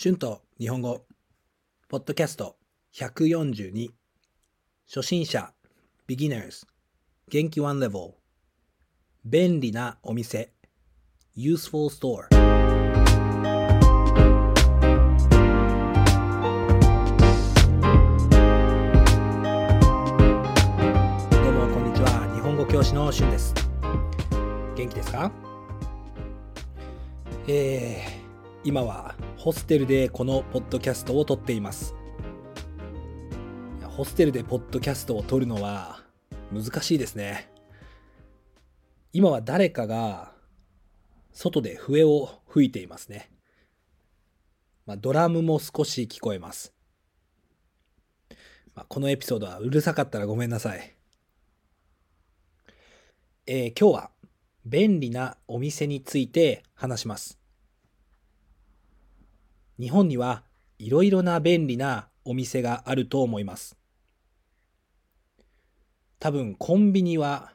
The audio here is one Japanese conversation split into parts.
春と日本語、ポッドキャスト142、初心者、beginners、元気 one level、便利なお店、useful store。どうもこんにちは、日本語教師の春です。元気ですか？えー、今はホステルでこのポッドキャストを撮っています。ホステルでポッドキャストを撮るのは難しいですね。今は誰かが外で笛を吹いていますね。まあ、ドラムも少し聞こえます。まあ、このエピソードはうるさかったらごめんなさい。えー今日は便利なお店について話します。日本にはいろいろな便利なお店があると思います。多分コンビニは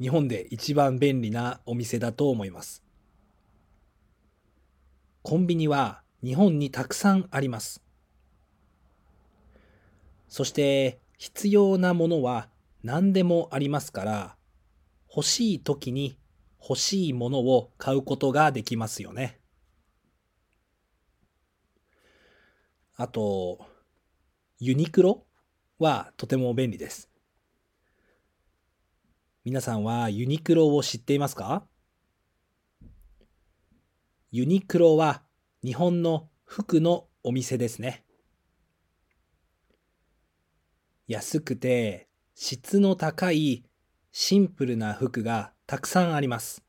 日本で一番便利なお店だと思います。コンビニは日本にたくさんあります。そして必要なものは何でもありますから、欲しい時に欲しいものを買うことができますよね。あと、ユニクロはとても便利です。皆さんはユニクロを知っていますか？ユニクロは日本の服のお店ですね。安くて質の高いシンプルな服がたくさんあります。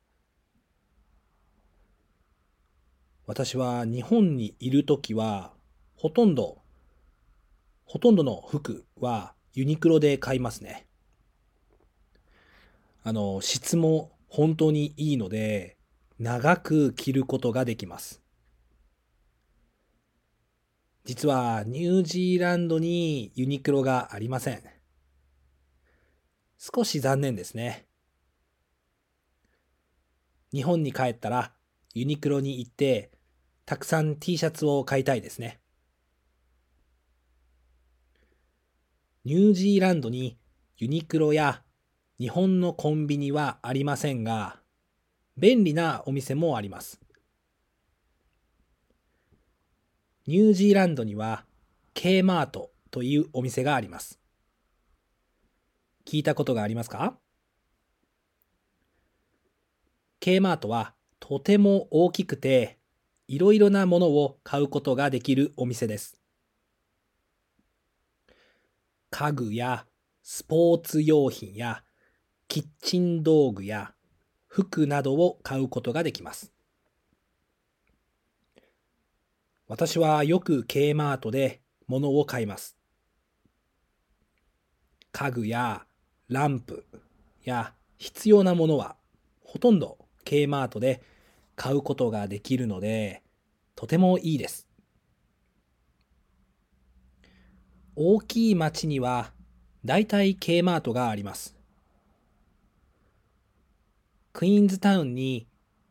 私は日本にいるときはほとんど、ほとんどの服はユニクロで買いますね。あの、質も本当にいいので、長く着ることができます。実はニュージーランドにユニクロがありません。少し残念ですね。日本に帰ったらユニクロに行ってたくさん T シャツを買いたいですね。ニュージーランドにユニクロや日本のコンビニはありませんが、便利なお店もあります。ニュージーランドには K マートというお店があります。聞いたことがありますか ?K マートはとても大きくていろいろなものを買うことができるお店です。家具やスポーツ用品やキッチン道具や服などを買うことができます。私はよく K マートで物を買います。家具やランプや必要なものはほとんど K マートで買うことができるのでとてもいいです。大きい町にはだいたい K マートがあります。クイーンズタウンに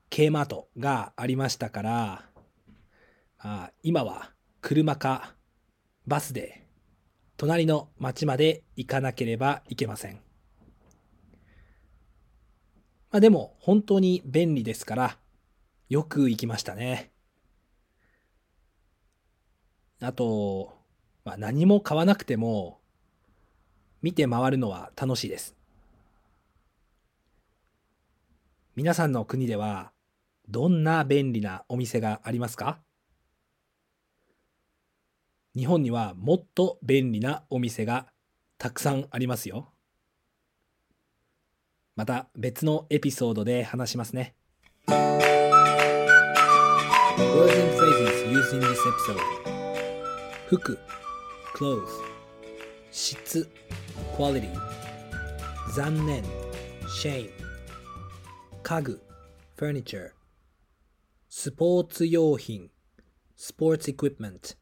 K マートがありましたから、あ今は車かバスで隣の町まで行かなければいけません。まあでも本当に便利ですからよく行きましたね。あと、まあ、何も買わなくても見て回るのは楽しいです。皆さんの国ではどんな便利なお店がありますか？日本にはもっと便利なお店がたくさんありますよ。また別のエピソードで話しますね。Words and phrases used in this episode 服 clothes 質 quality 残念 shame 家具 furniture スポーツ用品 sports equipment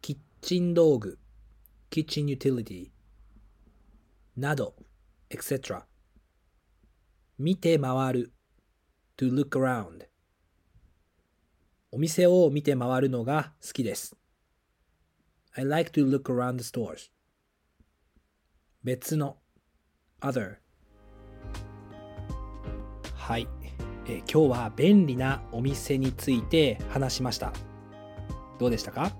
キッチン道具 kitchen utility など etc 見て回る to look around お店を見て回るのが好きです。I like to look around the stores. 別の other はい、えー今日は便利なお店について話しました。どうでしたか？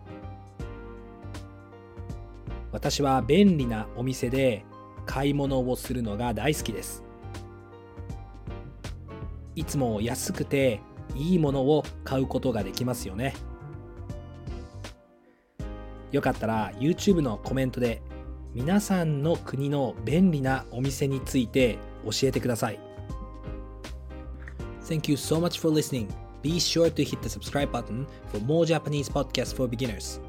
私は便利なお店で買い物をするのが大好きです。いつも安くていいものを買うことができますよね。よかったら YouTube のコメントで皆さんの国の便利なお店について教えてください。Thank you so much for listening. Be sure to hit the subscribe button for more Japanese podcasts for beginners.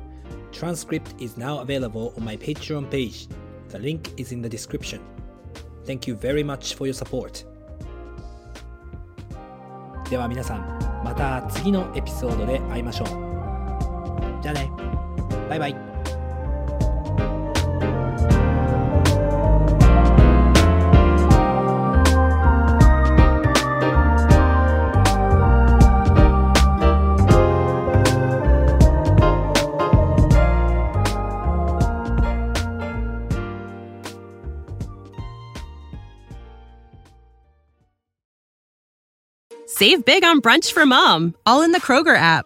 Transcript is now available on my Patreon page. The link is in the description. Thank you very much for your support. では皆さん、また次のエピソードで会いましょう。じゃあね。Bye bye. Save big on brunch for mom, all in the Kroger app.